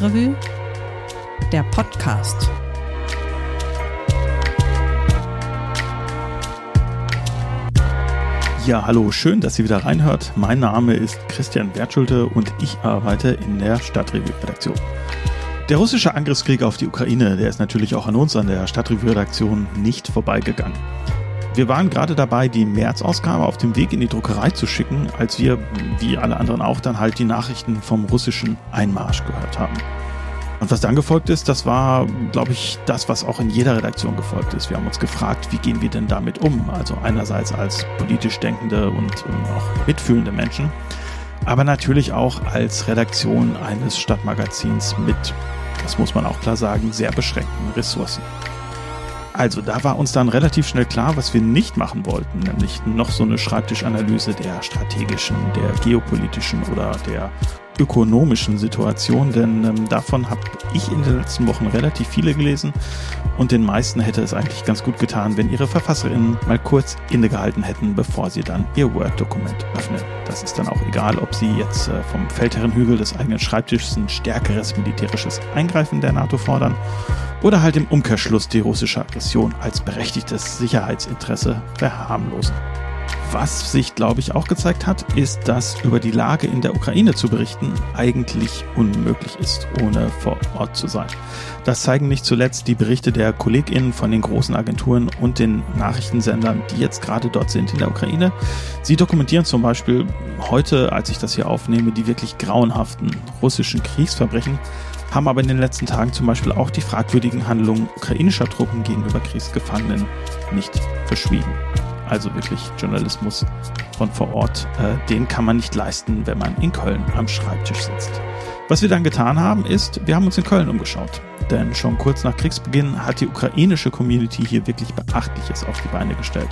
Stadtrevue, der Podcast. Ja, hallo, schön, dass ihr wieder reinhört. Mein Name ist Christian Wertschulte und ich arbeite in der Stadtrevue-Redaktion. Der russische Angriffskrieg auf die Ukraine, der ist natürlich auch an uns an der Stadtrevue-Redaktion nicht vorbeigegangen. Wir waren gerade dabei, die März-Ausgabe auf dem Weg in die Druckerei zu schicken, als wir, wie alle anderen auch, dann halt die Nachrichten vom russischen Einmarsch gehört haben. Und was dann gefolgt ist, das war, glaube ich, das, was auch in jeder Redaktion gefolgt ist. Wir haben uns gefragt, wie gehen wir denn damit um? Also einerseits als politisch denkende und auch mitfühlende Menschen, aber natürlich auch als Redaktion eines Stadtmagazins mit, das muss man auch klar sagen, sehr beschränkten Ressourcen. Also da war uns dann relativ schnell klar, was wir nicht machen wollten, nämlich noch so eine Schreibtischanalyse der strategischen, der geopolitischen oder der ökonomischen Situation, denn ähm, davon habe ich in den letzten Wochen relativ viele gelesen und den meisten hätte es eigentlich ganz gut getan, wenn ihre Verfasserinnen mal kurz innegehalten hätten, bevor sie dann ihr Word-Dokument öffnen. Das ist dann auch egal, ob sie jetzt äh, vom Feldherrenhügel des eigenen Schreibtisches ein stärkeres militärisches Eingreifen der NATO fordern oder halt im Umkehrschluss die russische Aggression als berechtigtes Sicherheitsinteresse verharmlosen. Was sich, glaube ich, auch gezeigt hat, ist, dass über die Lage in der Ukraine zu berichten eigentlich unmöglich ist, ohne vor Ort zu sein. Das zeigen nicht zuletzt die Berichte der KollegInnen von den großen Agenturen und den Nachrichtensendern, die jetzt gerade dort sind in der Ukraine. Sie dokumentieren zum Beispiel heute, als ich das hier aufnehme, die wirklich grauenhaften russischen Kriegsverbrechen, haben aber in den letzten Tagen zum Beispiel auch die fragwürdigen Handlungen ukrainischer Truppen gegenüber Kriegsgefangenen nicht verschwiegen. Also wirklich Journalismus von vor Ort, äh, den kann man nicht leisten, wenn man in Köln am Schreibtisch sitzt. Was wir dann getan haben, ist, wir haben uns in Köln umgeschaut. Denn schon kurz nach Kriegsbeginn hat die ukrainische Community hier wirklich Beachtliches auf die Beine gestellt.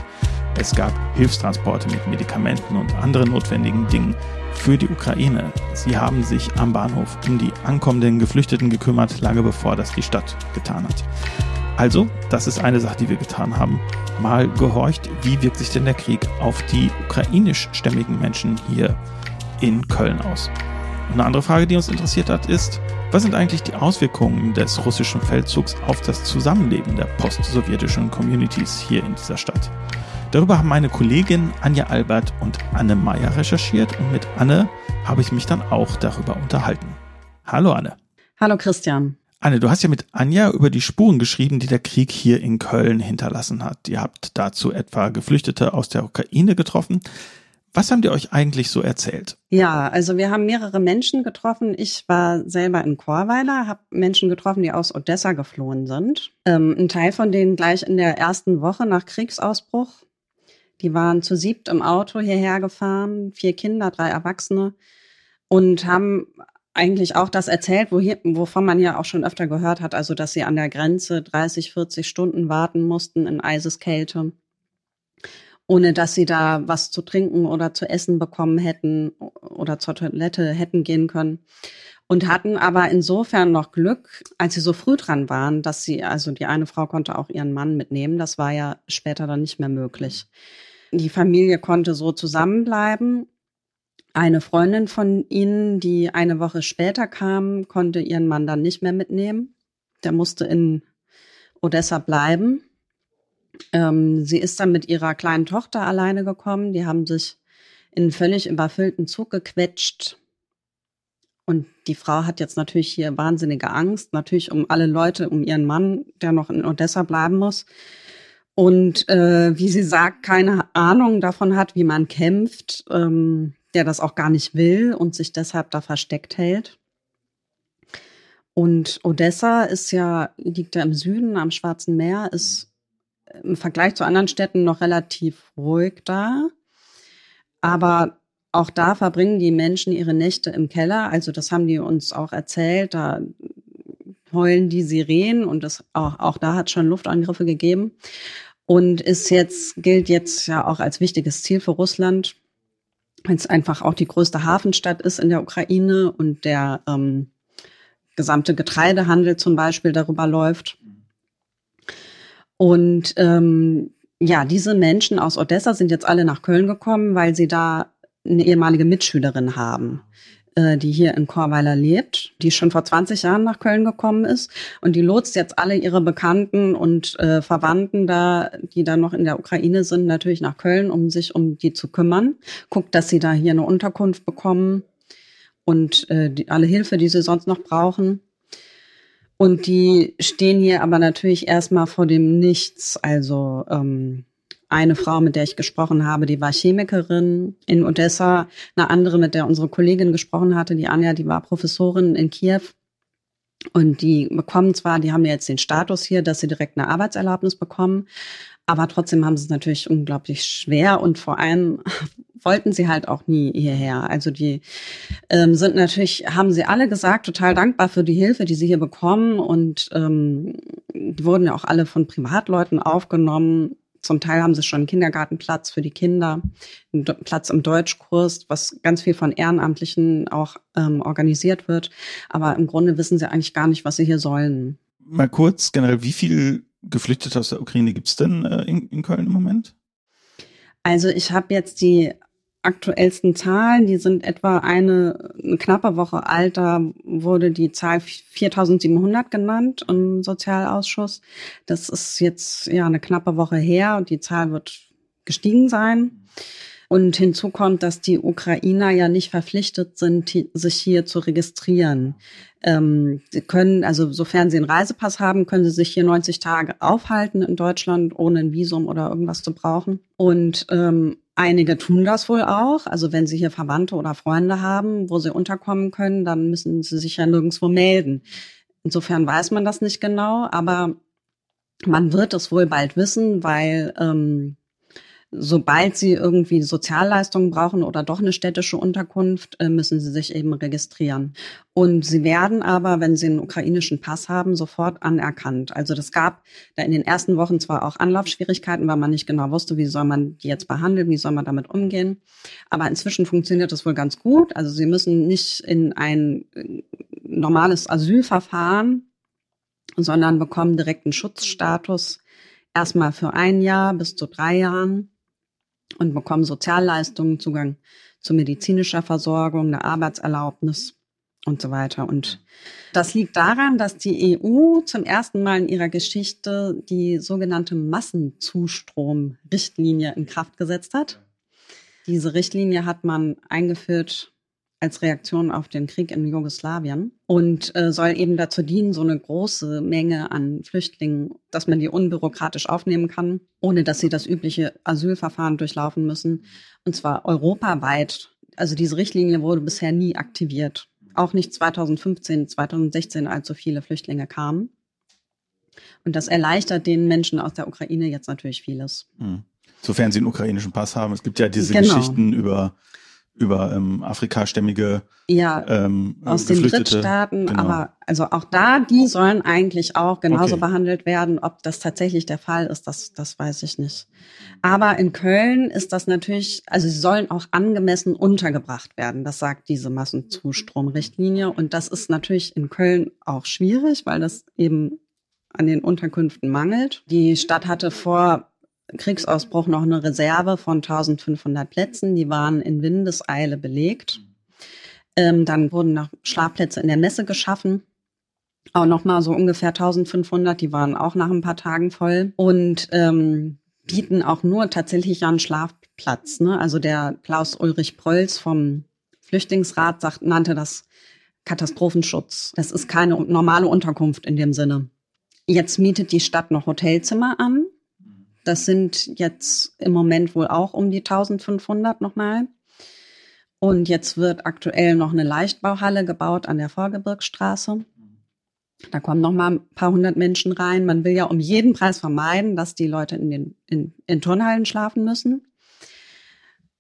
Es gab Hilfstransporte mit Medikamenten und anderen notwendigen Dingen für die Ukraine. Sie haben sich am Bahnhof um die ankommenden Geflüchteten gekümmert, lange bevor das die Stadt getan hat. Also, das ist eine Sache, die wir getan haben. Mal gehorcht, wie wirkt sich denn der Krieg auf die ukrainischstämmigen Menschen hier in Köln aus? Eine andere Frage, die uns interessiert hat, ist, was sind eigentlich die Auswirkungen des russischen Feldzugs auf das Zusammenleben der post-sowjetischen Communities hier in dieser Stadt? Darüber haben meine Kollegin Anja Albert und Anne Meyer recherchiert und mit Anne habe ich mich dann auch darüber unterhalten. Hallo Anne. Hallo Christian. Anne, du hast ja mit Anja über die Spuren geschrieben, die der Krieg hier in Köln hinterlassen hat. Ihr habt dazu etwa Geflüchtete aus der Ukraine getroffen. Was haben die euch eigentlich so erzählt? Ja, also wir haben mehrere Menschen getroffen. Ich war selber in Chorweiler, habe Menschen getroffen, die aus Odessa geflohen sind. Ähm, ein Teil von denen gleich in der ersten Woche nach Kriegsausbruch. Die waren zu siebt im Auto hierher gefahren, vier Kinder, drei Erwachsene und haben eigentlich auch das erzählt, wo hier, wovon man ja auch schon öfter gehört hat, also dass sie an der Grenze 30, 40 Stunden warten mussten in Eiseskälte, ohne dass sie da was zu trinken oder zu essen bekommen hätten oder zur Toilette hätten gehen können. Und hatten aber insofern noch Glück, als sie so früh dran waren, dass sie, also die eine Frau konnte auch ihren Mann mitnehmen. Das war ja später dann nicht mehr möglich. Die Familie konnte so zusammenbleiben eine Freundin von ihnen, die eine Woche später kam, konnte ihren Mann dann nicht mehr mitnehmen. Der musste in Odessa bleiben. Ähm, sie ist dann mit ihrer kleinen Tochter alleine gekommen. Die haben sich in einen völlig überfüllten Zug gequetscht. Und die Frau hat jetzt natürlich hier wahnsinnige Angst, natürlich um alle Leute, um ihren Mann, der noch in Odessa bleiben muss. Und äh, wie sie sagt, keine Ahnung davon hat, wie man kämpft. Ähm, der das auch gar nicht will und sich deshalb da versteckt hält. Und Odessa ist ja, liegt ja im Süden am Schwarzen Meer, ist im Vergleich zu anderen Städten noch relativ ruhig da. Aber auch da verbringen die Menschen ihre Nächte im Keller. Also das haben die uns auch erzählt. Da heulen die Sirenen und das auch, auch da hat schon Luftangriffe gegeben. Und ist jetzt, gilt jetzt ja auch als wichtiges Ziel für Russland weil es einfach auch die größte Hafenstadt ist in der Ukraine und der ähm, gesamte Getreidehandel zum Beispiel darüber läuft. Und ähm, ja, diese Menschen aus Odessa sind jetzt alle nach Köln gekommen, weil sie da eine ehemalige Mitschülerin haben. Äh, die hier in Chorweiler lebt, die schon vor 20 Jahren nach Köln gekommen ist. Und die lotst jetzt alle ihre Bekannten und äh, Verwandten da, die da noch in der Ukraine sind, natürlich nach Köln, um sich um die zu kümmern. Guckt, dass sie da hier eine Unterkunft bekommen und äh, die, alle Hilfe, die sie sonst noch brauchen. Und die stehen hier aber natürlich erstmal vor dem Nichts. Also ähm, eine Frau, mit der ich gesprochen habe, die war Chemikerin in Odessa. Eine andere, mit der unsere Kollegin gesprochen hatte, die Anja, die war Professorin in Kiew. Und die bekommen zwar, die haben jetzt den Status hier, dass sie direkt eine Arbeitserlaubnis bekommen, aber trotzdem haben sie es natürlich unglaublich schwer und vor allem wollten sie halt auch nie hierher. Also die ähm, sind natürlich, haben sie alle gesagt, total dankbar für die Hilfe, die sie hier bekommen und ähm, wurden ja auch alle von Privatleuten aufgenommen. Zum Teil haben sie schon einen Kindergartenplatz für die Kinder, einen Platz im Deutschkurs, was ganz viel von Ehrenamtlichen auch ähm, organisiert wird. Aber im Grunde wissen sie eigentlich gar nicht, was sie hier sollen. Mal kurz generell, wie viel Geflüchtete aus der Ukraine gibt es denn äh, in, in Köln im Moment? Also ich habe jetzt die aktuellsten Zahlen, die sind etwa eine, eine knappe Woche alt, da wurde die Zahl 4700 genannt im Sozialausschuss. Das ist jetzt ja eine knappe Woche her und die Zahl wird gestiegen sein. Und hinzu kommt, dass die Ukrainer ja nicht verpflichtet sind, sich hier zu registrieren. Ähm, sie können, also sofern sie einen Reisepass haben, können sie sich hier 90 Tage aufhalten in Deutschland, ohne ein Visum oder irgendwas zu brauchen. Und ähm, Einige tun das wohl auch. Also wenn sie hier Verwandte oder Freunde haben, wo sie unterkommen können, dann müssen sie sich ja nirgendwo melden. Insofern weiß man das nicht genau, aber man wird es wohl bald wissen, weil ähm, sobald sie irgendwie Sozialleistungen brauchen oder doch eine städtische Unterkunft, äh, müssen sie sich eben registrieren. Und sie werden aber, wenn sie einen ukrainischen Pass haben, sofort anerkannt. Also das gab da in den ersten Wochen zwar auch Anlaufschwierigkeiten, weil man nicht genau wusste, wie soll man die jetzt behandeln, wie soll man damit umgehen. Aber inzwischen funktioniert das wohl ganz gut. Also sie müssen nicht in ein äh, normales Asylverfahren, sondern bekommen direkt einen Schutzstatus erstmal für ein Jahr bis zu drei Jahren und bekommen Sozialleistungen, Zugang zu medizinischer Versorgung, eine Arbeitserlaubnis und so weiter. Und das liegt daran, dass die EU zum ersten Mal in ihrer Geschichte die sogenannte Massenzustrom-Richtlinie in Kraft gesetzt hat. Diese Richtlinie hat man eingeführt als Reaktion auf den Krieg in Jugoslawien und äh, soll eben dazu dienen, so eine große Menge an Flüchtlingen, dass man die unbürokratisch aufnehmen kann, ohne dass sie das übliche Asylverfahren durchlaufen müssen, und zwar europaweit. Also diese Richtlinie wurde bisher nie aktiviert, auch nicht 2015, 2016, als so viele Flüchtlinge kamen. Und das erleichtert den Menschen aus der Ukraine jetzt natürlich vieles. Hm. Sofern sie einen ukrainischen Pass haben. Es gibt ja diese genau. Geschichten über über ähm, afrikastämmige ja, ähm, aus den Drittstaaten, genau. aber also auch da, die sollen eigentlich auch genauso okay. behandelt werden. Ob das tatsächlich der Fall ist, das, das weiß ich nicht. Aber in Köln ist das natürlich, also sie sollen auch angemessen untergebracht werden. Das sagt diese Massenzustromrichtlinie. Und das ist natürlich in Köln auch schwierig, weil das eben an den Unterkünften mangelt. Die Stadt hatte vor Kriegsausbruch noch eine Reserve von 1500 Plätzen. Die waren in Windeseile belegt. Ähm, dann wurden noch Schlafplätze in der Messe geschaffen. Auch nochmal so ungefähr 1500. Die waren auch nach ein paar Tagen voll. Und ähm, bieten auch nur tatsächlich einen Schlafplatz. Ne? Also der Klaus Ulrich Prölz vom Flüchtlingsrat sagt, nannte das Katastrophenschutz. Das ist keine normale Unterkunft in dem Sinne. Jetzt mietet die Stadt noch Hotelzimmer an. Das sind jetzt im Moment wohl auch um die 1500 nochmal. Und jetzt wird aktuell noch eine Leichtbauhalle gebaut an der Vorgebirgsstraße. Da kommen noch mal ein paar hundert Menschen rein. Man will ja um jeden Preis vermeiden, dass die Leute in den in, in Turnhallen schlafen müssen.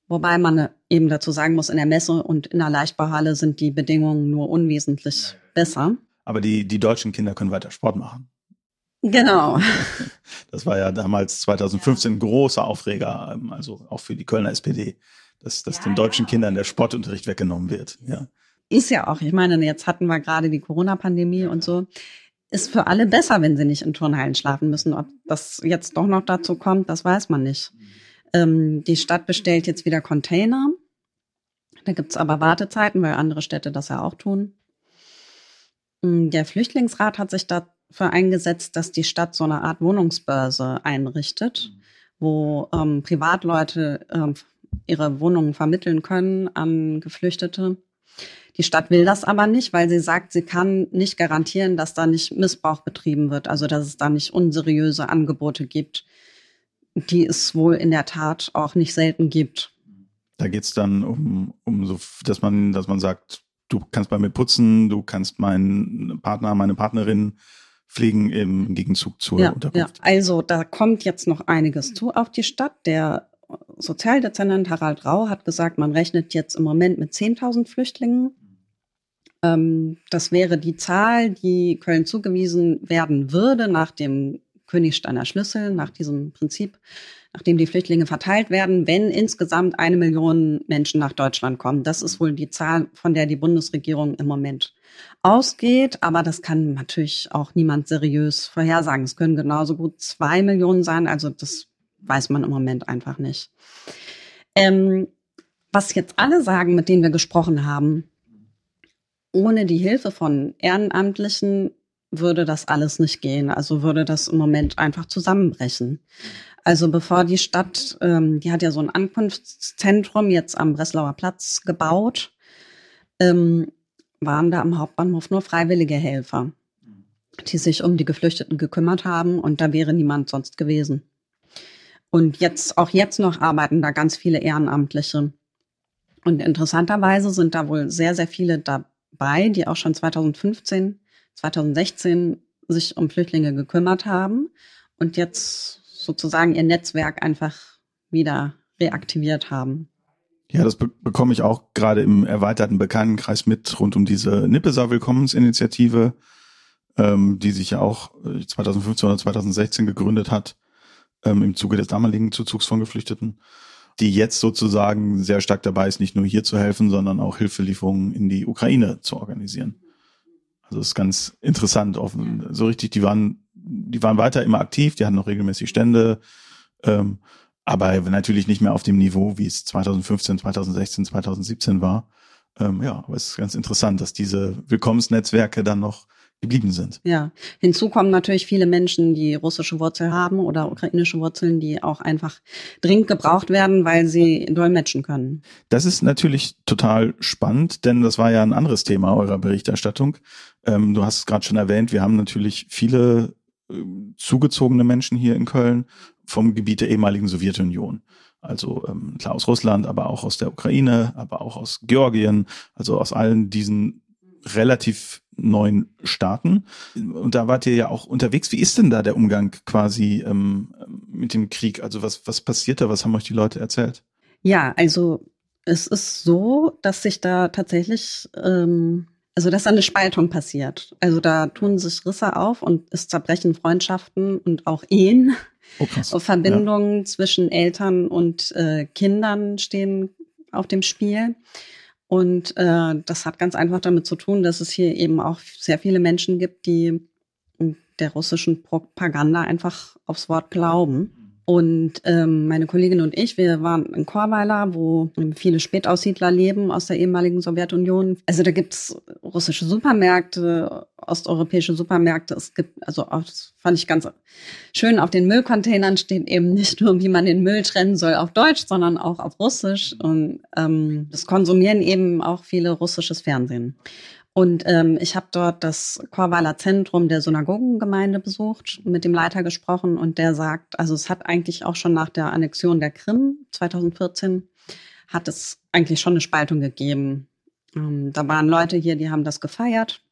Wobei man eben dazu sagen muss, in der Messe und in der Leichtbauhalle sind die Bedingungen nur unwesentlich besser. Aber die, die deutschen Kinder können weiter Sport machen. Genau. Das war ja damals 2015 ein großer Aufreger, ähm, also auch für die Kölner SPD, dass, dass ja, den deutschen ja. Kindern der Sportunterricht weggenommen wird. Ja. Ist ja auch, ich meine, jetzt hatten wir gerade die Corona-Pandemie und so. Ist für alle besser, wenn sie nicht in Turnhallen schlafen müssen. Ob das jetzt doch noch dazu kommt, das weiß man nicht. Ähm, die Stadt bestellt jetzt wieder Container Da gibt's aber Wartezeiten, weil andere Städte das ja auch tun. Mm, der Flüchtlingsrat hat sich dafür eingesetzt, dass die Stadt so eine Art Wohnungsbörse einrichtet, wo ähm, Privatleute ähm, ihre Wohnungen vermitteln können an Geflüchtete. Die Stadt will das aber nicht, weil sie sagt, sie kann nicht garantieren, dass da nicht Missbrauch betrieben wird, also dass es da nicht unseriöse Angebote gibt, die es wohl in der Tat auch nicht selten gibt. Da geht's dann um, um so, dass man, dass man sagt, du kannst bei mir putzen, du kannst meinen Partner, meine Partnerin pflegen im Gegenzug zur ja, Unterkunft. Ja, also da kommt jetzt noch einiges zu auf die Stadt. Der Sozialdezernent Harald Rau hat gesagt, man rechnet jetzt im Moment mit 10.000 Flüchtlingen. Ähm, das wäre die Zahl, die Köln zugewiesen werden würde nach dem Königsteiner Schlüssel, nach diesem Prinzip nachdem die Flüchtlinge verteilt werden, wenn insgesamt eine Million Menschen nach Deutschland kommen. Das ist wohl die Zahl, von der die Bundesregierung im Moment ausgeht. Aber das kann natürlich auch niemand seriös vorhersagen. Es können genauso gut zwei Millionen sein. Also das weiß man im Moment einfach nicht. Ähm, was jetzt alle sagen, mit denen wir gesprochen haben, ohne die Hilfe von Ehrenamtlichen würde das alles nicht gehen. Also würde das im Moment einfach zusammenbrechen. Also bevor die Stadt, ähm, die hat ja so ein Ankunftszentrum jetzt am Breslauer Platz gebaut, ähm, waren da am Hauptbahnhof nur freiwillige Helfer, die sich um die Geflüchteten gekümmert haben und da wäre niemand sonst gewesen. Und jetzt, auch jetzt noch arbeiten da ganz viele Ehrenamtliche. Und interessanterweise sind da wohl sehr, sehr viele dabei, die auch schon 2015, 2016 sich um Flüchtlinge gekümmert haben und jetzt sozusagen ihr Netzwerk einfach wieder reaktiviert haben. Ja, das be bekomme ich auch gerade im erweiterten Bekanntenkreis mit rund um diese Nippesau Willkommensinitiative, ähm, die sich ja auch 2015 äh, oder 2016 gegründet hat, ähm, im Zuge des damaligen Zuzugs von Geflüchteten, die jetzt sozusagen sehr stark dabei ist, nicht nur hier zu helfen, sondern auch Hilfelieferungen in die Ukraine zu organisieren. Also ist ganz interessant. Offen, so richtig, die waren die waren weiter immer aktiv, die hatten noch regelmäßig Stände, ähm, aber natürlich nicht mehr auf dem Niveau, wie es 2015, 2016, 2017 war. Ähm, ja, aber es ist ganz interessant, dass diese Willkommensnetzwerke dann noch geblieben sind. Ja, hinzu kommen natürlich viele Menschen, die russische Wurzel haben oder ukrainische Wurzeln, die auch einfach dringend gebraucht werden, weil sie dolmetschen können. Das ist natürlich total spannend, denn das war ja ein anderes Thema eurer Berichterstattung. Ähm, du hast es gerade schon erwähnt, wir haben natürlich viele zugezogene Menschen hier in Köln vom Gebiet der ehemaligen Sowjetunion. Also ähm, klar aus Russland, aber auch aus der Ukraine, aber auch aus Georgien, also aus allen diesen relativ neuen Staaten. Und da wart ihr ja auch unterwegs. Wie ist denn da der Umgang quasi ähm, mit dem Krieg? Also was, was passiert da? Was haben euch die Leute erzählt? Ja, also es ist so, dass sich da tatsächlich ähm, also dass da eine Spaltung passiert. Also da tun sich Risse auf und es zerbrechen Freundschaften und auch Ehen. Oh, krass. Verbindungen ja. zwischen Eltern und äh, Kindern stehen auf dem Spiel. Und äh, das hat ganz einfach damit zu tun, dass es hier eben auch sehr viele Menschen gibt, die der russischen Propaganda einfach aufs Wort glauben. Und ähm, meine Kollegin und ich, wir waren in Chorweiler, wo viele Spätaussiedler leben aus der ehemaligen Sowjetunion. Also da gibt's russische Supermärkte, osteuropäische Supermärkte. Es gibt, also das fand ich ganz schön, auf den Müllcontainern steht eben nicht nur, wie man den Müll trennen soll auf Deutsch, sondern auch auf Russisch. Und ähm, das konsumieren eben auch viele russisches Fernsehen. Und ähm, ich habe dort das Chorweiler Zentrum der Synagogengemeinde besucht, mit dem Leiter gesprochen und der sagt, also es hat eigentlich auch schon nach der Annexion der Krim 2014 hat es eigentlich schon eine Spaltung gegeben. Ähm, da waren Leute hier, die haben das gefeiert,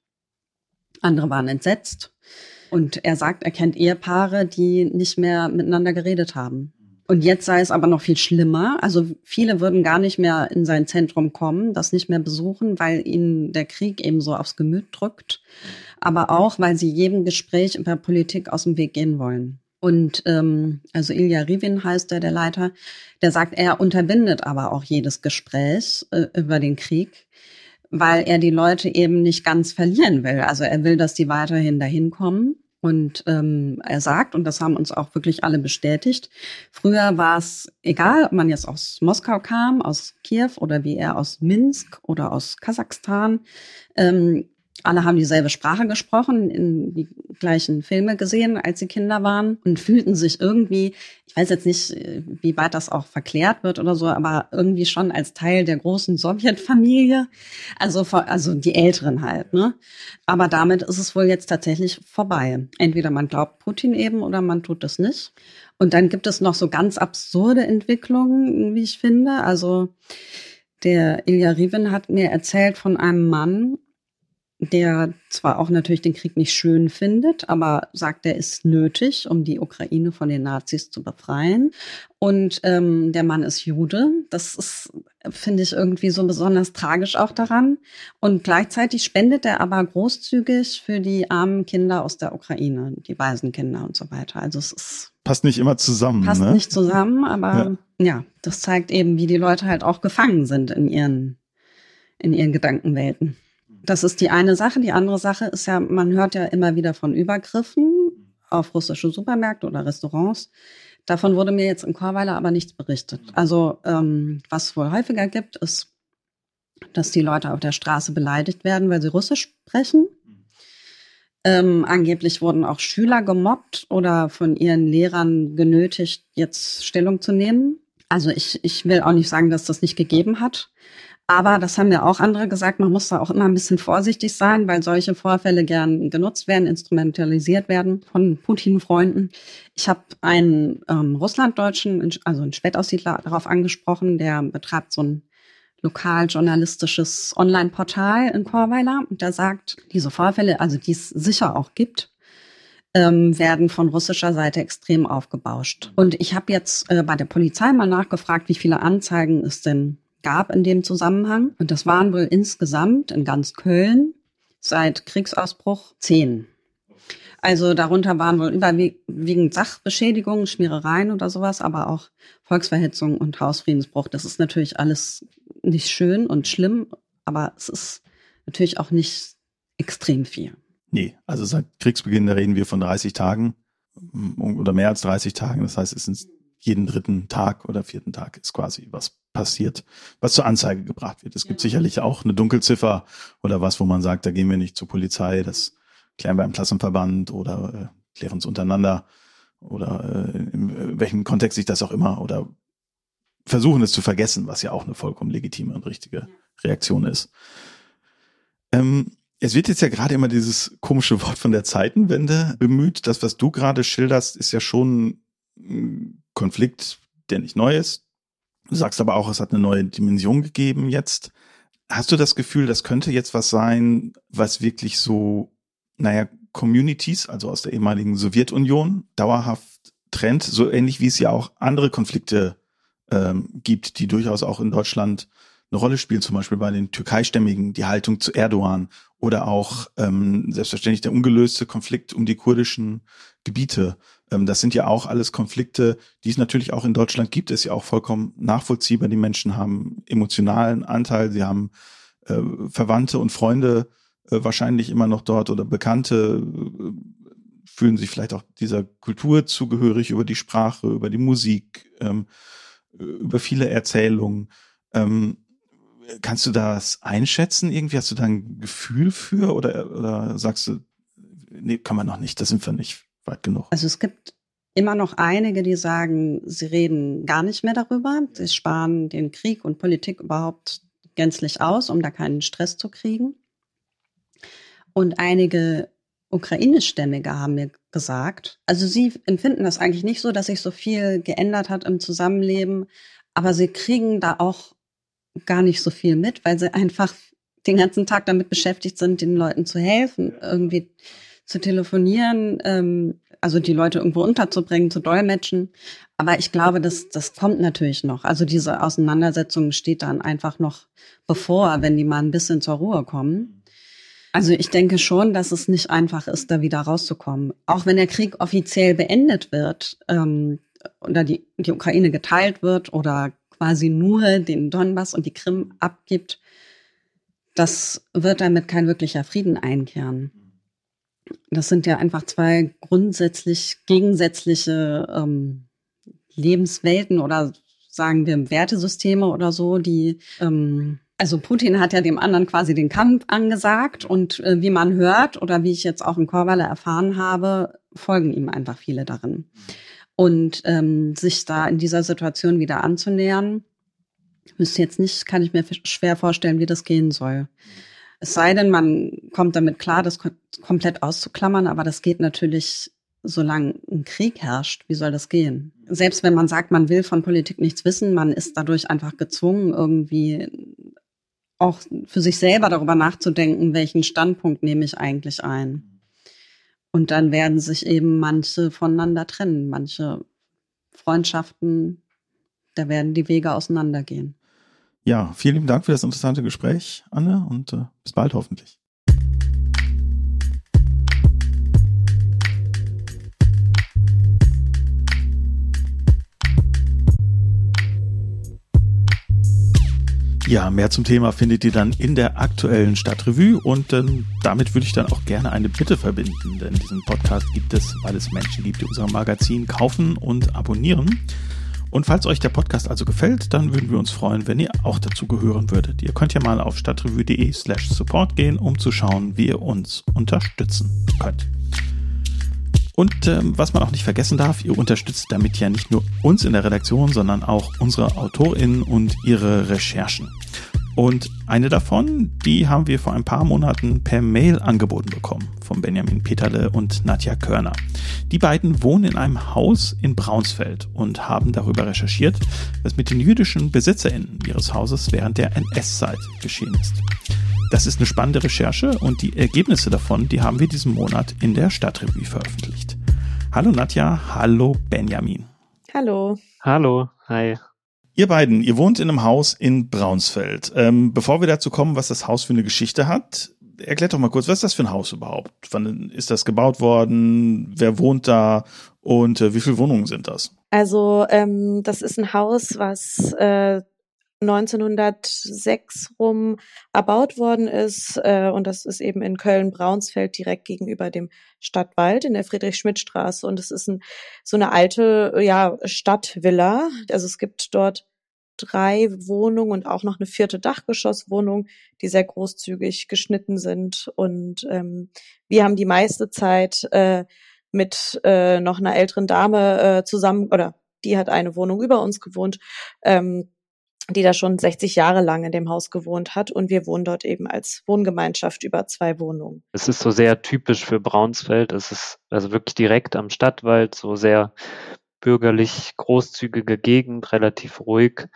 andere waren entsetzt. Und er sagt, er kennt Ehepaare, die nicht mehr miteinander geredet haben. Und jetzt sei es aber noch viel schlimmer. Also viele würden gar nicht mehr in sein Zentrum kommen, das nicht mehr besuchen, weil ihnen der Krieg eben so aufs Gemüt drückt. Aber auch, weil sie jedem Gespräch über Politik aus dem Weg gehen wollen. Und ähm, also Ilya Rivin heißt er, der Leiter, der sagt, er unterbindet aber auch jedes Gespräch äh, über den Krieg, weil er die Leute eben nicht ganz verlieren will. Also er will, dass die weiterhin dahin kommen Und ähm, er sagt, und das haben uns auch wirklich alle bestätigt, früher war es egal, ob man jetzt aus Moskau kam, aus Kiew oder wie er aus Minsk oder aus Kasachstan. Ähm, alle haben dieselbe Sprache gesprochen, in die gleichen Filme gesehen, als sie Kinder waren und fühlten sich irgendwie, ich weiß jetzt nicht, wie weit das auch verklärt wird oder so, aber irgendwie schon als Teil der großen Sowjetfamilie. Also, also die Älteren halt, ne? Aber damit ist es wohl jetzt tatsächlich vorbei. Entweder man glaubt Putin eben oder man tut es nicht. Und dann gibt es noch so ganz absurde Entwicklungen, wie ich finde. Also, der Ilya Rivin hat mir erzählt von einem Mann, der zwar auch natürlich den Krieg nicht schön findet, aber sagt, er ist nötig, um die Ukraine von den Nazis zu befreien. Und ähm, der Mann ist Jude. Das ist, finde ich, irgendwie so besonders tragisch auch daran. Und gleichzeitig spendet er aber großzügig für die armen Kinder aus der Ukraine, die Waisenkinder und so weiter. Also es ist passt nicht immer zusammen. Passt ne? nicht zusammen, aber ja. ja, das zeigt eben, wie die Leute halt auch gefangen sind in ihren in ihren Gedankenwelten. Das ist die eine Sache. Die andere Sache ist ja, man hört ja immer wieder von Übergriffen auf russische Supermärkte oder Restaurants. Davon wurde mir jetzt in Chorweiler aber nichts berichtet. Also ähm, was wohl häufiger gibt, ist, dass die Leute auf der Straße beleidigt werden, weil sie Russisch sprechen. Ähm, angeblich wurden auch Schüler gemobbt oder von ihren Lehrern genötigt, jetzt Stellung zu nehmen. Also ich, ich will auch nicht sagen, dass das nicht gegeben hat. Aber das haben ja auch andere gesagt, man muss da auch immer ein bisschen vorsichtig sein, weil solche Vorfälle gern genutzt werden, instrumentalisiert werden von Putin-Freunden. Ich habe einen ähm, Russlanddeutschen, also einen Spätaussiedler, darauf angesprochen, der betreibt so ein lokaljournalistisches Online-Portal in Chorweiler und der sagt, diese Vorfälle, also die es sicher auch gibt, ähm, werden von russischer Seite extrem aufgebauscht. Und ich habe jetzt äh, bei der Polizei mal nachgefragt, wie viele Anzeigen es denn gab in dem Zusammenhang. Und das waren wohl insgesamt in ganz Köln seit Kriegsausbruch zehn. Also darunter waren wohl überwiegend Sachbeschädigungen, Schmierereien oder sowas, aber auch Volksverhetzung und Hausfriedensbruch. Das ist natürlich alles nicht schön und schlimm, aber es ist natürlich auch nicht extrem viel. Nee, also seit Kriegsbeginn reden wir von 30 Tagen oder mehr als 30 Tagen. Das heißt, es sind jeden dritten Tag oder vierten Tag ist quasi was passiert, was zur Anzeige gebracht wird. Es gibt sicherlich auch eine Dunkelziffer oder was, wo man sagt, da gehen wir nicht zur Polizei, das klären wir im Klassenverband oder äh, klären es untereinander oder äh, in welchem Kontext sich das auch immer oder versuchen es zu vergessen, was ja auch eine vollkommen legitime und richtige Reaktion ist. Ähm, es wird jetzt ja gerade immer dieses komische Wort von der Zeitenwende bemüht. Das, was du gerade schilderst, ist ja schon ein Konflikt, der nicht neu ist, Du sagst aber auch, es hat eine neue Dimension gegeben jetzt. Hast du das Gefühl, das könnte jetzt was sein, was wirklich so, naja, Communities, also aus der ehemaligen Sowjetunion, dauerhaft trennt, so ähnlich wie es ja auch andere Konflikte ähm, gibt, die durchaus auch in Deutschland eine Rolle spielen, zum Beispiel bei den Türkeistämmigen, die Haltung zu Erdogan oder auch ähm, selbstverständlich der ungelöste Konflikt um die kurdischen Gebiete. Ähm, das sind ja auch alles Konflikte, die es natürlich auch in Deutschland gibt. Ist ja auch vollkommen nachvollziehbar. Die Menschen haben emotionalen Anteil, sie haben äh, Verwandte und Freunde äh, wahrscheinlich immer noch dort oder Bekannte, äh, fühlen sich vielleicht auch dieser Kultur zugehörig über die Sprache, über die Musik, ähm, über viele Erzählungen. Ähm, kannst du das einschätzen? Irgendwie hast du da ein Gefühl für oder, oder sagst du, nee, kann man noch nicht, da sind wir nicht weit genug. Also es gibt immer noch einige, die sagen, sie reden gar nicht mehr darüber. Sie sparen den Krieg und Politik überhaupt gänzlich aus, um da keinen Stress zu kriegen. Und einige ukrainischstämmige haben mir gesagt, also sie empfinden das eigentlich nicht so, dass sich so viel geändert hat im Zusammenleben, aber sie kriegen da auch gar nicht so viel mit, weil sie einfach den ganzen Tag damit beschäftigt sind, den Leuten zu helfen, irgendwie zu telefonieren, ähm, also die Leute irgendwo unterzubringen, zu dolmetschen. Aber ich glaube, das, das kommt natürlich noch. Also diese Auseinandersetzung steht dann einfach noch bevor, wenn die mal ein bisschen zur Ruhe kommen. Also ich denke schon, dass es nicht einfach ist, da wieder rauszukommen. Auch wenn der Krieg offiziell beendet wird ähm, oder die, die Ukraine geteilt wird oder quasi nur den Donbass und die Krim abgibt, das wird damit kein wirklicher Frieden einkehren. Das sind ja einfach zwei grundsätzlich gegensätzliche ähm, Lebenswelten oder sagen wir Wertesysteme oder so, die ähm, also Putin hat ja dem anderen quasi den Kampf angesagt und äh, wie man hört oder wie ich jetzt auch in Korwala erfahren habe, folgen ihm einfach viele darin. Und ähm, sich da in dieser Situation wieder anzunähern, wüsste jetzt nicht, kann ich mir schwer vorstellen, wie das gehen soll. Es sei denn, man kommt damit klar, das komplett auszuklammern, aber das geht natürlich, solange ein Krieg herrscht. Wie soll das gehen? Selbst wenn man sagt, man will von Politik nichts wissen, man ist dadurch einfach gezwungen, irgendwie auch für sich selber darüber nachzudenken, welchen Standpunkt nehme ich eigentlich ein. Und dann werden sich eben manche voneinander trennen, manche Freundschaften, da werden die Wege auseinandergehen. Ja, vielen Dank für das interessante Gespräch, Anne, und äh, bis bald hoffentlich. Ja, mehr zum Thema findet ihr dann in der aktuellen Stadtrevue und ähm, damit würde ich dann auch gerne eine Bitte verbinden, denn diesen Podcast gibt es, weil es Menschen gibt, die unser Magazin kaufen und abonnieren. Und falls euch der Podcast also gefällt, dann würden wir uns freuen, wenn ihr auch dazu gehören würdet. Ihr könnt ja mal auf stadtrevue.de slash support gehen, um zu schauen, wie ihr uns unterstützen könnt. Und ähm, was man auch nicht vergessen darf, ihr unterstützt damit ja nicht nur uns in der Redaktion, sondern auch unsere AutorInnen und ihre Recherchen. Und eine davon, die haben wir vor ein paar Monaten per Mail angeboten bekommen von Benjamin Peterle und Nadja Körner. Die beiden wohnen in einem Haus in Braunsfeld und haben darüber recherchiert, was mit den jüdischen BesitzerInnen ihres Hauses während der NS-Zeit geschehen ist. Das ist eine spannende Recherche und die Ergebnisse davon, die haben wir diesen Monat in der Stadtrevue veröffentlicht. Hallo Nadja, hallo Benjamin. Hallo. Hallo, hi. Ihr beiden, ihr wohnt in einem Haus in Braunsfeld. Ähm, bevor wir dazu kommen, was das Haus für eine Geschichte hat, erklärt doch mal kurz, was ist das für ein Haus überhaupt? Wann ist das gebaut worden? Wer wohnt da? Und äh, wie viele Wohnungen sind das? Also ähm, das ist ein Haus, was äh, 1906 rum erbaut worden ist. Äh, und das ist eben in Köln-Braunsfeld direkt gegenüber dem Stadtwald in der Friedrich-Schmidt-Straße. Und es ist ein, so eine alte ja, Stadtvilla. Also es gibt dort drei Wohnungen und auch noch eine vierte Dachgeschosswohnung, die sehr großzügig geschnitten sind. Und ähm, wir haben die meiste Zeit äh, mit äh, noch einer älteren Dame äh, zusammen, oder die hat eine Wohnung über uns gewohnt, ähm, die da schon 60 Jahre lang in dem Haus gewohnt hat und wir wohnen dort eben als Wohngemeinschaft über zwei Wohnungen. Es ist so sehr typisch für Braunsfeld. Es ist also wirklich direkt am Stadtwald, so sehr bürgerlich, großzügige Gegend, relativ ruhig.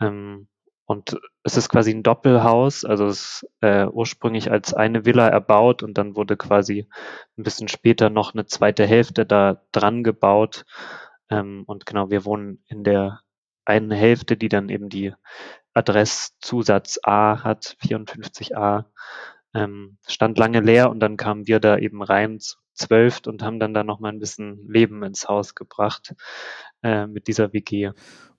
Ähm, und es ist quasi ein Doppelhaus, also es ist äh, ursprünglich als eine Villa erbaut und dann wurde quasi ein bisschen später noch eine zweite Hälfte da dran gebaut. Ähm, und genau, wir wohnen in der eine Hälfte, die dann eben die Adresszusatz A hat, 54a, ähm, stand lange leer und dann kamen wir da eben rein zwölft und haben dann da noch mal ein bisschen Leben ins Haus gebracht äh, mit dieser WG.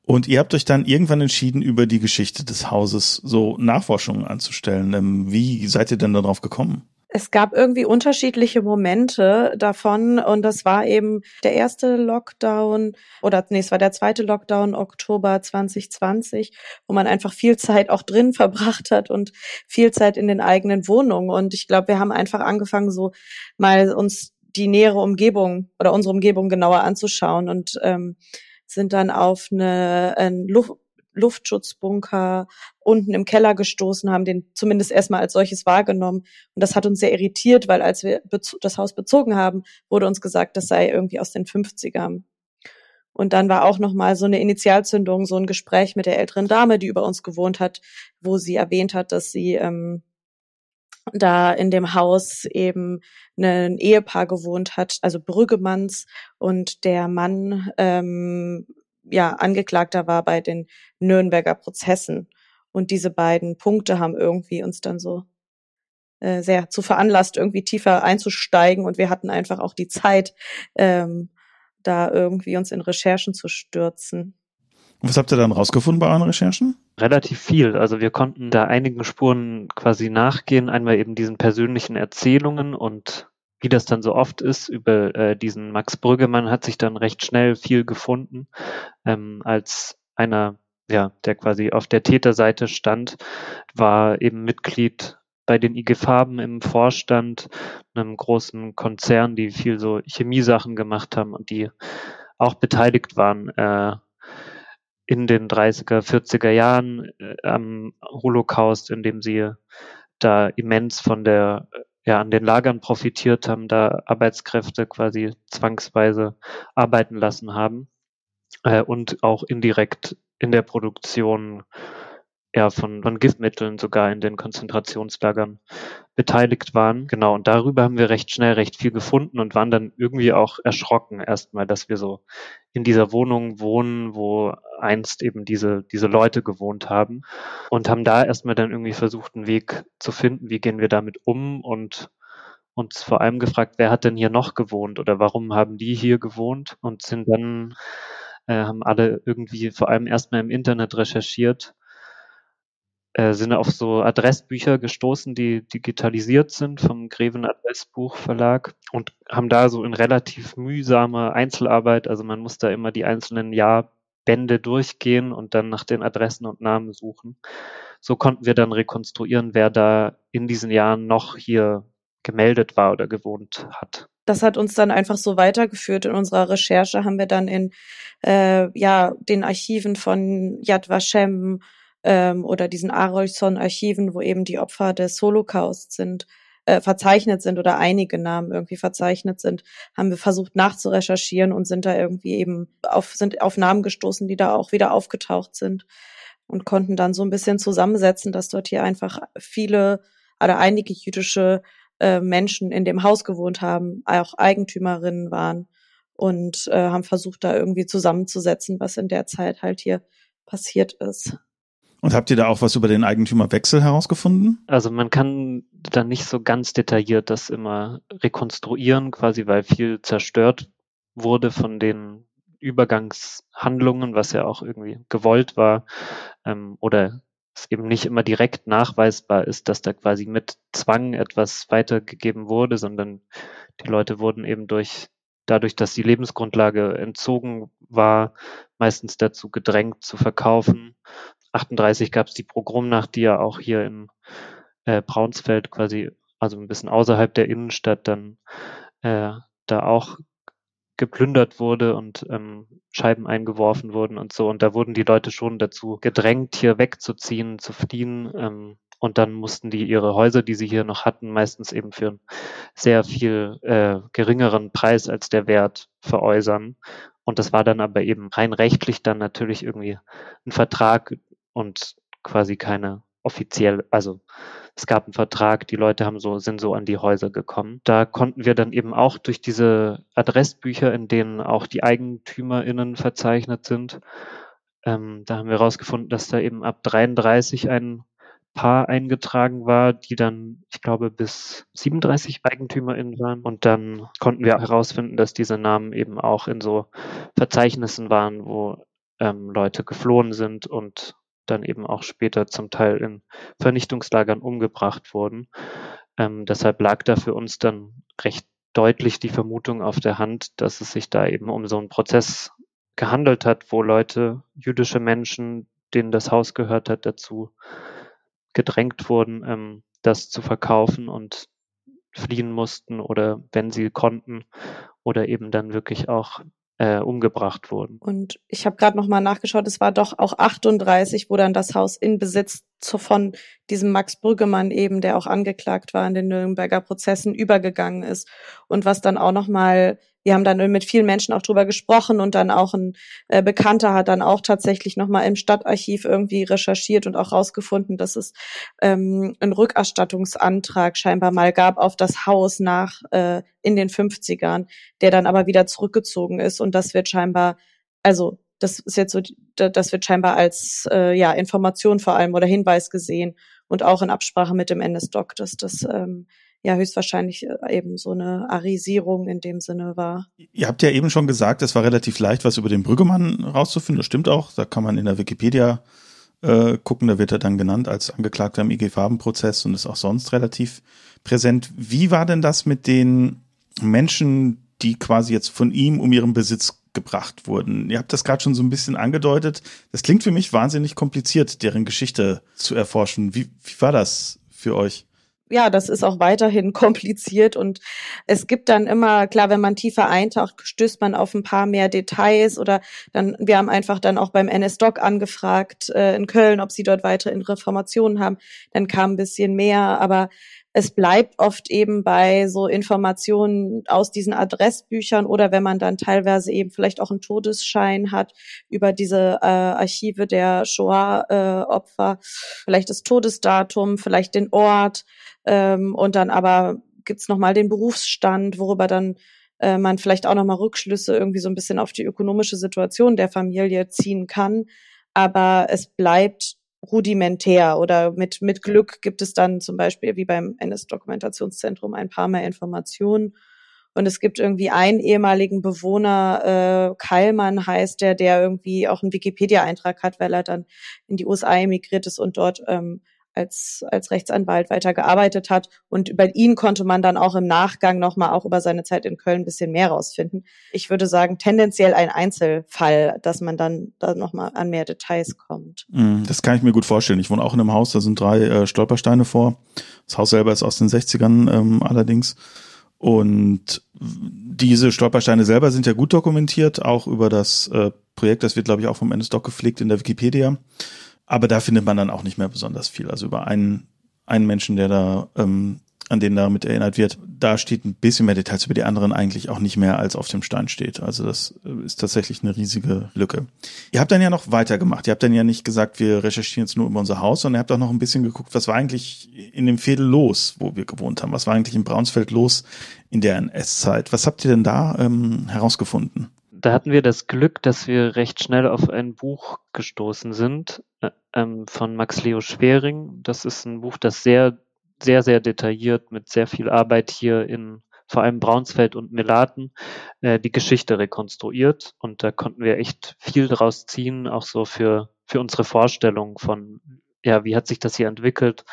Und ihr habt euch dann irgendwann entschieden, über die Geschichte des Hauses so Nachforschungen anzustellen. Ähm, wie seid ihr denn darauf gekommen? Es gab irgendwie unterschiedliche Momente davon und das war eben der erste Lockdown oder nee, es war der zweite Lockdown Oktober 2020, wo man einfach viel Zeit auch drin verbracht hat und viel Zeit in den eigenen Wohnungen. Und ich glaube, wir haben einfach angefangen so mal uns die nähere Umgebung oder unsere Umgebung genauer anzuschauen und ähm, sind dann auf eine, eine Luft Luftschutzbunker unten im Keller gestoßen, haben den zumindest erstmal als solches wahrgenommen. Und das hat uns sehr irritiert, weil als wir das Haus bezogen haben, wurde uns gesagt, das sei irgendwie aus den 50ern. Und dann war auch nochmal so eine Initialzündung, so ein Gespräch mit der älteren Dame, die über uns gewohnt hat, wo sie erwähnt hat, dass sie ähm, da in dem Haus eben ein Ehepaar gewohnt hat, also Brüggemanns und der Mann ähm, ja Angeklagter war bei den Nürnberger Prozessen. Und diese beiden Punkte haben irgendwie uns dann so äh, sehr zu veranlasst, irgendwie tiefer einzusteigen. Und wir hatten einfach auch die Zeit, ähm, da irgendwie uns in Recherchen zu stürzen. Und was habt ihr dann rausgefunden bei euren Recherchen? Relativ viel. Also wir konnten da einigen Spuren quasi nachgehen. Einmal eben diesen persönlichen Erzählungen und wie das dann so oft ist, über äh, diesen Max Brüggemann hat sich dann recht schnell viel gefunden, ähm, als einer, ja, der quasi auf der Täterseite stand, war eben Mitglied bei den IG Farben im Vorstand, einem großen Konzern, die viel so Chemiesachen gemacht haben und die auch beteiligt waren äh, in den 30er, 40er Jahren äh, am Holocaust, in dem sie da immens von der ja an den Lagern profitiert haben, da Arbeitskräfte quasi zwangsweise arbeiten lassen haben äh, und auch indirekt in der Produktion ja, von, von Giftmitteln sogar in den Konzentrationslagern beteiligt waren. Genau, und darüber haben wir recht schnell recht viel gefunden und waren dann irgendwie auch erschrocken erstmal, dass wir so in dieser Wohnung wohnen, wo einst eben diese, diese Leute gewohnt haben und haben da erstmal dann irgendwie versucht, einen Weg zu finden, wie gehen wir damit um und uns vor allem gefragt, wer hat denn hier noch gewohnt oder warum haben die hier gewohnt und sind dann, äh, haben alle irgendwie vor allem erstmal im Internet recherchiert äh, sind auf so Adressbücher gestoßen, die digitalisiert sind vom Greven Adressbuch Verlag und haben da so in relativ mühsamer Einzelarbeit, also man muss da immer die einzelnen Jahrbände durchgehen und dann nach den Adressen und Namen suchen. So konnten wir dann rekonstruieren, wer da in diesen Jahren noch hier gemeldet war oder gewohnt hat. Das hat uns dann einfach so weitergeführt. In unserer Recherche haben wir dann in äh, ja den Archiven von Yad Vashem ähm, oder diesen Arolson-Archiven, wo eben die Opfer des Holocaust sind, äh, verzeichnet sind oder einige Namen irgendwie verzeichnet sind, haben wir versucht nachzurecherchieren und sind da irgendwie eben auf, sind auf Namen gestoßen, die da auch wieder aufgetaucht sind und konnten dann so ein bisschen zusammensetzen, dass dort hier einfach viele oder einige jüdische äh, Menschen in dem Haus gewohnt haben, auch Eigentümerinnen waren und äh, haben versucht, da irgendwie zusammenzusetzen, was in der Zeit halt hier passiert ist. Und habt ihr da auch was über den Eigentümerwechsel herausgefunden? Also man kann da nicht so ganz detailliert das immer rekonstruieren, quasi weil viel zerstört wurde von den Übergangshandlungen, was ja auch irgendwie gewollt war, ähm, oder es eben nicht immer direkt nachweisbar ist, dass da quasi mit Zwang etwas weitergegeben wurde, sondern die Leute wurden eben durch dadurch, dass die Lebensgrundlage entzogen war, meistens dazu gedrängt zu verkaufen 38 gab es die Pogromnacht, die ja auch hier in äh, Braunsfeld quasi, also ein bisschen außerhalb der Innenstadt, dann äh, da auch geplündert wurde und ähm, Scheiben eingeworfen wurden und so. Und da wurden die Leute schon dazu gedrängt, hier wegzuziehen, zu fliehen. Ähm, und dann mussten die ihre Häuser, die sie hier noch hatten, meistens eben für einen sehr viel äh, geringeren Preis als der Wert veräußern. Und das war dann aber eben rein rechtlich dann natürlich irgendwie ein Vertrag, und quasi keine offiziell, also es gab einen Vertrag, die Leute haben so, sind so an die Häuser gekommen. Da konnten wir dann eben auch durch diese Adressbücher, in denen auch die EigentümerInnen verzeichnet sind, ähm, da haben wir herausgefunden, dass da eben ab 33 ein Paar eingetragen war, die dann, ich glaube, bis 37 EigentümerInnen waren. Und dann konnten wir herausfinden, dass diese Namen eben auch in so Verzeichnissen waren, wo ähm, Leute geflohen sind und dann eben auch später zum Teil in Vernichtungslagern umgebracht wurden. Ähm, deshalb lag da für uns dann recht deutlich die Vermutung auf der Hand, dass es sich da eben um so einen Prozess gehandelt hat, wo Leute, jüdische Menschen, denen das Haus gehört hat, dazu gedrängt wurden, ähm, das zu verkaufen und fliehen mussten oder wenn sie konnten oder eben dann wirklich auch äh, umgebracht wurden. Und ich habe gerade noch mal nachgeschaut, es war doch auch 38, wo dann das Haus in Besitz von diesem Max Brüggemann eben, der auch angeklagt war in den Nürnberger Prozessen, übergegangen ist. Und was dann auch noch mal wir haben dann mit vielen Menschen auch drüber gesprochen und dann auch ein äh, Bekannter hat dann auch tatsächlich nochmal im Stadtarchiv irgendwie recherchiert und auch rausgefunden, dass es ähm, einen Rückerstattungsantrag scheinbar mal gab auf das Haus nach äh, in den 50ern, der dann aber wieder zurückgezogen ist und das wird scheinbar, also das ist jetzt so, das wird scheinbar als äh, ja Information vor allem oder Hinweis gesehen und auch in Absprache mit dem NS-Doc, dass das ähm, ja höchstwahrscheinlich äh, eben so eine Arisierung in dem Sinne war. Ihr habt ja eben schon gesagt, es war relativ leicht, was über den Brüggemann rauszufinden. Das stimmt auch. Da kann man in der Wikipedia äh, gucken. Da wird er dann genannt als Angeklagter im IG-Farben-Prozess und ist auch sonst relativ präsent. Wie war denn das mit den Menschen, die quasi jetzt von ihm um ihren Besitz gebracht wurden. Ihr habt das gerade schon so ein bisschen angedeutet. Das klingt für mich wahnsinnig kompliziert, deren Geschichte zu erforschen. Wie, wie war das für euch? Ja, das ist auch weiterhin kompliziert und es gibt dann immer, klar, wenn man tiefer eintaucht, stößt man auf ein paar mehr Details oder dann, wir haben einfach dann auch beim NS-Doc angefragt äh, in Köln, ob sie dort weitere Informationen haben. Dann kam ein bisschen mehr, aber es bleibt oft eben bei so Informationen aus diesen Adressbüchern oder wenn man dann teilweise eben vielleicht auch einen Todesschein hat über diese äh, Archive der Shoah-Opfer, äh, vielleicht das Todesdatum, vielleicht den Ort ähm, und dann aber gibt's noch mal den Berufsstand, worüber dann äh, man vielleicht auch noch mal Rückschlüsse irgendwie so ein bisschen auf die ökonomische Situation der Familie ziehen kann. Aber es bleibt rudimentär oder mit, mit Glück gibt es dann zum Beispiel wie beim NS-Dokumentationszentrum ein paar mehr Informationen. Und es gibt irgendwie einen ehemaligen Bewohner, äh, Keilmann heißt der, der irgendwie auch einen Wikipedia-Eintrag hat, weil er dann in die USA emigriert ist und dort ähm, als, als Rechtsanwalt weitergearbeitet hat. Und über ihn konnte man dann auch im Nachgang nochmal auch über seine Zeit in Köln ein bisschen mehr rausfinden. Ich würde sagen, tendenziell ein Einzelfall, dass man dann da nochmal an mehr Details kommt. Mm, das kann ich mir gut vorstellen. Ich wohne auch in einem Haus, da sind drei äh, Stolpersteine vor. Das Haus selber ist aus den 60ern ähm, allerdings. Und diese Stolpersteine selber sind ja gut dokumentiert, auch über das äh, Projekt, das wird, glaube ich, auch vom NSDoc gepflegt in der Wikipedia. Aber da findet man dann auch nicht mehr besonders viel. Also über einen, einen Menschen, der da, ähm, an den damit erinnert wird, da steht ein bisschen mehr Details über die anderen eigentlich auch nicht mehr, als auf dem Stein steht. Also das äh, ist tatsächlich eine riesige Lücke. Ihr habt dann ja noch weitergemacht. Ihr habt dann ja nicht gesagt, wir recherchieren jetzt nur über unser Haus, sondern ihr habt auch noch ein bisschen geguckt, was war eigentlich in dem Fädel los, wo wir gewohnt haben? Was war eigentlich in Braunsfeld los in der NS-Zeit? Was habt ihr denn da ähm, herausgefunden? Da hatten wir das Glück, dass wir recht schnell auf ein Buch gestoßen sind äh, ähm, von Max Leo Schwering. Das ist ein Buch, das sehr, sehr, sehr detailliert mit sehr viel Arbeit hier in vor allem Braunsfeld und Melaten äh, die Geschichte rekonstruiert. Und da konnten wir echt viel draus ziehen, auch so für, für unsere Vorstellung von, ja, wie hat sich das hier entwickelt.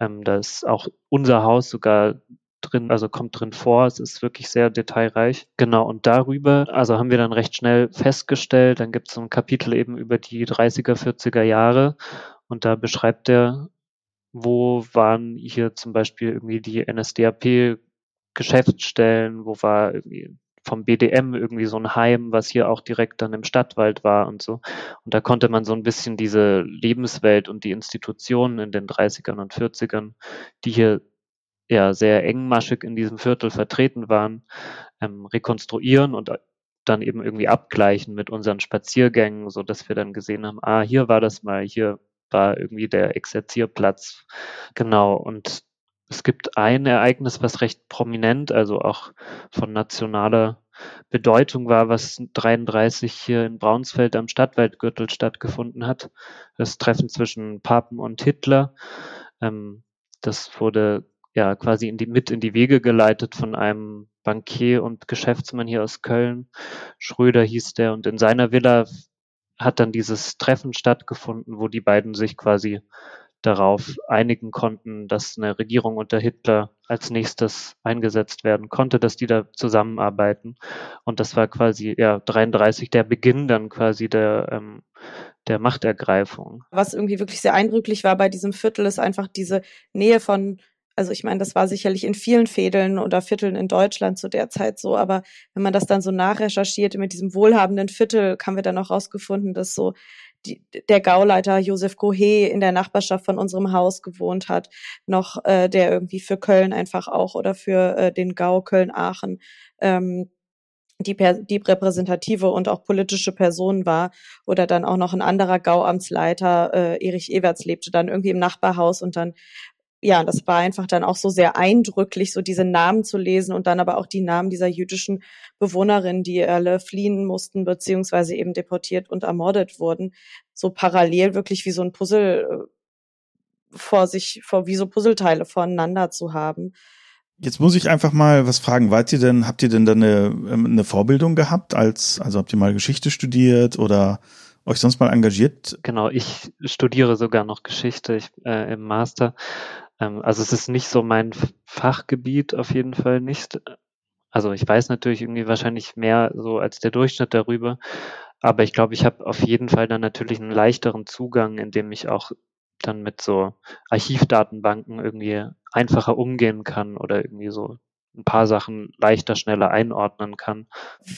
Ähm, da ist auch unser Haus sogar drin, also kommt drin vor. Es ist wirklich sehr detailreich. Genau, und darüber, also haben wir dann recht schnell festgestellt, dann gibt es so ein Kapitel eben über die 30er, 40er Jahre und da beschreibt er, wo waren hier zum Beispiel irgendwie die NSDAP Geschäftsstellen, wo war irgendwie vom BDM irgendwie so ein Heim, was hier auch direkt dann im Stadtwald war und so. Und da konnte man so ein bisschen diese Lebenswelt und die Institutionen in den 30ern und 40ern, die hier ja sehr engmaschig in diesem Viertel vertreten waren, ähm, rekonstruieren und dann eben irgendwie abgleichen mit unseren Spaziergängen, so dass wir dann gesehen haben, ah, hier war das mal, hier war irgendwie der Exerzierplatz. Genau. Und es gibt ein Ereignis, was recht prominent, also auch von nationaler Bedeutung war, was 33 hier in Braunsfeld am Stadtwaldgürtel stattgefunden hat. Das Treffen zwischen Papen und Hitler. Ähm, das wurde ja quasi in die, mit in die Wege geleitet von einem Bankier und Geschäftsmann hier aus Köln. Schröder hieß der und in seiner Villa hat dann dieses Treffen stattgefunden, wo die beiden sich quasi darauf einigen konnten, dass eine Regierung unter Hitler als nächstes eingesetzt werden konnte, dass die da zusammenarbeiten. Und das war quasi ja 33 der Beginn dann quasi der ähm, der Machtergreifung. Was irgendwie wirklich sehr eindrücklich war bei diesem Viertel, ist einfach diese Nähe von also ich meine, das war sicherlich in vielen Fädeln oder Vierteln in Deutschland zu der Zeit so, aber wenn man das dann so nachrecherchierte mit diesem wohlhabenden Viertel, haben wir dann auch rausgefunden, dass so die, der Gauleiter Josef Gohe in der Nachbarschaft von unserem Haus gewohnt hat, noch äh, der irgendwie für Köln einfach auch oder für äh, den Gau Köln-Aachen ähm, die, die repräsentative und auch politische Person war oder dann auch noch ein anderer Gauamtsleiter, äh, Erich Everts, lebte dann irgendwie im Nachbarhaus und dann ja, das war einfach dann auch so sehr eindrücklich, so diese Namen zu lesen und dann aber auch die Namen dieser jüdischen Bewohnerinnen, die alle fliehen mussten, beziehungsweise eben deportiert und ermordet wurden, so parallel wirklich wie so ein Puzzle äh, vor sich, vor wie so Puzzleteile voneinander zu haben. Jetzt muss ich einfach mal was fragen. Wart ihr denn, habt ihr denn da eine, ähm, eine Vorbildung gehabt als, also habt ihr mal Geschichte studiert oder euch sonst mal engagiert? Genau, ich studiere sogar noch Geschichte ich, äh, im Master ähm, also es ist nicht so mein Fachgebiet, auf jeden Fall nicht. also ich weiß natürlich irgendwie wahrscheinlich mehr so als der Durchschnitt darüber, aber ich glaube, ich habe auf jeden Fall dann natürlich einen leichteren Zugang, indem ich auch dann mit so Archivdatenbanken irgendwie einfacher umgehen kann oder irgendwie so ein paar Sachen leichter, schneller einordnen kann.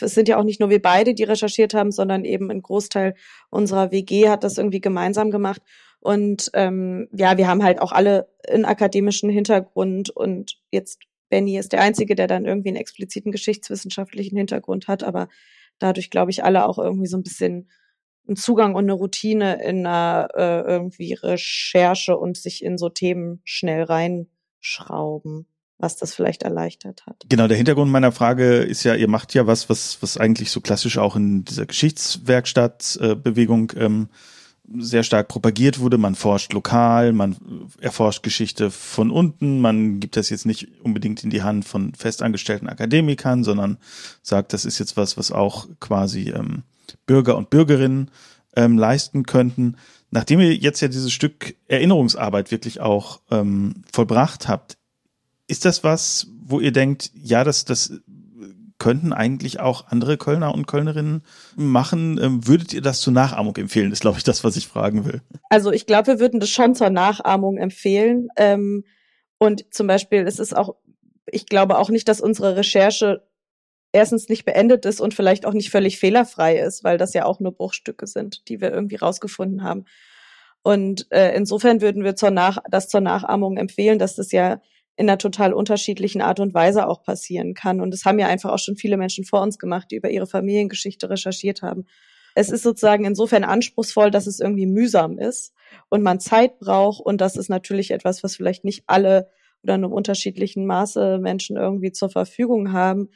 Es sind ja auch nicht nur wir beide, die recherchiert haben, sondern eben ein Großteil unserer WG hat das irgendwie gemeinsam gemacht. Und ähm, ja, wir haben halt auch alle einen akademischen Hintergrund und jetzt Benny ist der Einzige, der dann irgendwie einen expliziten geschichtswissenschaftlichen Hintergrund hat, aber dadurch, glaube ich, alle auch irgendwie so ein bisschen einen Zugang und eine Routine in einer äh, irgendwie Recherche und sich in so Themen schnell reinschrauben was das vielleicht erleichtert hat. Genau, der Hintergrund meiner Frage ist ja, ihr macht ja was, was, was eigentlich so klassisch auch in dieser Geschichtswerkstattbewegung ähm, sehr stark propagiert wurde. Man forscht lokal, man erforscht Geschichte von unten, man gibt das jetzt nicht unbedingt in die Hand von festangestellten Akademikern, sondern sagt, das ist jetzt was, was auch quasi ähm, Bürger und Bürgerinnen ähm, leisten könnten. Nachdem ihr jetzt ja dieses Stück Erinnerungsarbeit wirklich auch ähm, vollbracht habt, ist das was, wo ihr denkt, ja, das, das könnten eigentlich auch andere Kölner und Kölnerinnen machen? Ähm, würdet ihr das zur Nachahmung empfehlen? Ist, glaube ich, das, was ich fragen will. Also ich glaube, wir würden das schon zur Nachahmung empfehlen. Ähm, und zum Beispiel, es ist auch, ich glaube auch nicht, dass unsere Recherche erstens nicht beendet ist und vielleicht auch nicht völlig fehlerfrei ist, weil das ja auch nur Bruchstücke sind, die wir irgendwie rausgefunden haben. Und äh, insofern würden wir zur Nach das zur Nachahmung empfehlen, dass das ja in einer total unterschiedlichen Art und Weise auch passieren kann. Und das haben ja einfach auch schon viele Menschen vor uns gemacht, die über ihre Familiengeschichte recherchiert haben. Es ist sozusagen insofern anspruchsvoll, dass es irgendwie mühsam ist und man Zeit braucht. Und das ist natürlich etwas, was vielleicht nicht alle oder in einem unterschiedlichen Maße Menschen irgendwie zur Verfügung haben.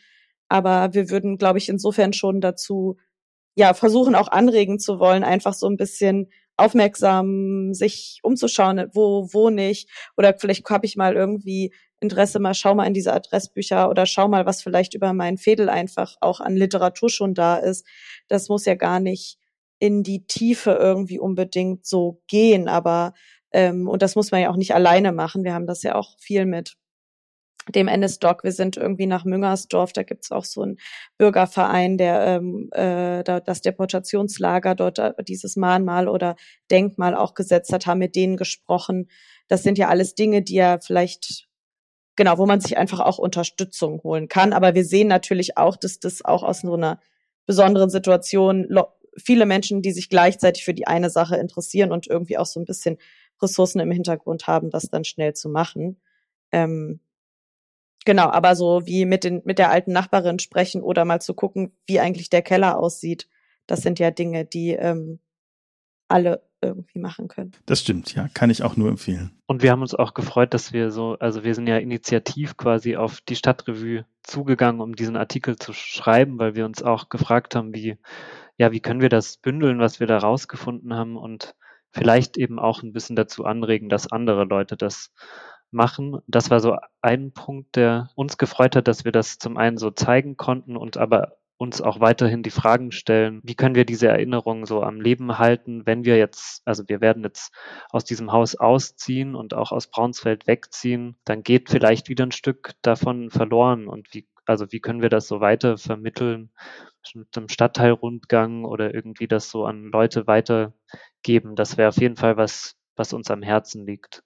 Aber wir würden, glaube ich, insofern schon dazu, ja, versuchen auch anregen zu wollen, einfach so ein bisschen aufmerksam sich umzuschauen, wo, wo nicht. Oder vielleicht habe ich mal irgendwie Interesse, mal schau mal in diese Adressbücher oder schau mal, was vielleicht über meinen Fädel einfach auch an Literatur schon da ist. Das muss ja gar nicht in die Tiefe irgendwie unbedingt so gehen, aber ähm, und das muss man ja auch nicht alleine machen. Wir haben das ja auch viel mit dem NS-Doc. Wir sind irgendwie nach Müngersdorf, da gibt's auch so einen Bürgerverein, der ähm, äh, da, das Deportationslager dort äh, dieses Mahnmal oder Denkmal auch gesetzt hat, haben mit denen gesprochen. Das sind ja alles Dinge, die ja vielleicht, genau, wo man sich einfach auch Unterstützung holen kann. Aber wir sehen natürlich auch, dass das auch aus so einer besonderen Situation viele Menschen, die sich gleichzeitig für die eine Sache interessieren und irgendwie auch so ein bisschen Ressourcen im Hintergrund haben, das dann schnell zu machen. Ähm, Genau, aber so wie mit den mit der alten Nachbarin sprechen oder mal zu gucken, wie eigentlich der Keller aussieht, das sind ja Dinge, die ähm, alle irgendwie machen können. Das stimmt, ja, kann ich auch nur empfehlen. Und wir haben uns auch gefreut, dass wir so, also wir sind ja initiativ quasi auf die Stadtrevue zugegangen, um diesen Artikel zu schreiben, weil wir uns auch gefragt haben, wie, ja, wie können wir das bündeln, was wir da rausgefunden haben und vielleicht eben auch ein bisschen dazu anregen, dass andere Leute das machen. Das war so ein Punkt, der uns gefreut hat, dass wir das zum einen so zeigen konnten und aber uns auch weiterhin die Fragen stellen, wie können wir diese Erinnerungen so am Leben halten, wenn wir jetzt, also wir werden jetzt aus diesem Haus ausziehen und auch aus Braunsfeld wegziehen, dann geht vielleicht wieder ein Stück davon verloren und wie, also wie können wir das so weiter vermitteln mit einem Stadtteilrundgang oder irgendwie das so an Leute weitergeben. Das wäre auf jeden Fall was, was uns am Herzen liegt.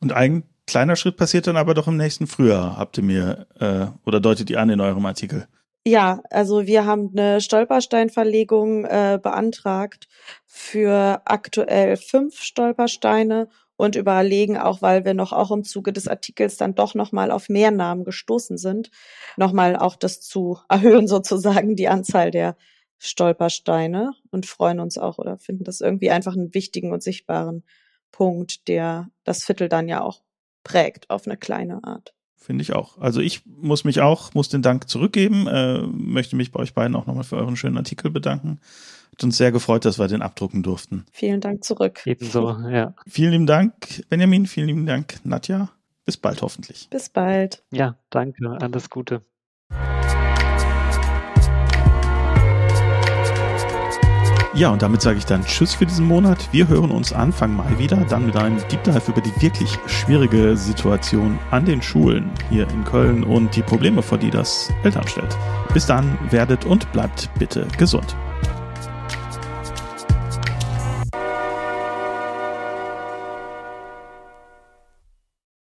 Und ein kleiner Schritt passiert dann aber doch im nächsten Frühjahr, habt ihr mir äh, oder deutet ihr an in eurem Artikel. Ja, also wir haben eine Stolpersteinverlegung äh, beantragt für aktuell fünf Stolpersteine und überlegen auch, weil wir noch auch im Zuge des Artikels dann doch nochmal auf mehr Namen gestoßen sind, nochmal auch das zu erhöhen sozusagen, die Anzahl der Stolpersteine und freuen uns auch oder finden das irgendwie einfach einen wichtigen und sichtbaren Punkt, der das Viertel dann ja auch prägt auf eine kleine Art. Finde ich auch. Also ich muss mich auch, muss den Dank zurückgeben, äh, möchte mich bei euch beiden auch nochmal für euren schönen Artikel bedanken. Hat uns sehr gefreut, dass wir den abdrucken durften. Vielen Dank zurück. Ebenso, ja. Vielen lieben Dank, Benjamin. Vielen lieben Dank, Nadja. Bis bald hoffentlich. Bis bald. Ja, danke. Alles Gute. Ja, und damit sage ich dann Tschüss für diesen Monat. Wir hören uns Anfang Mai wieder, dann mit einem Deep Dive über die wirklich schwierige Situation an den Schulen hier in Köln und die Probleme, vor die das Eltern stellt. Bis dann, werdet und bleibt bitte gesund.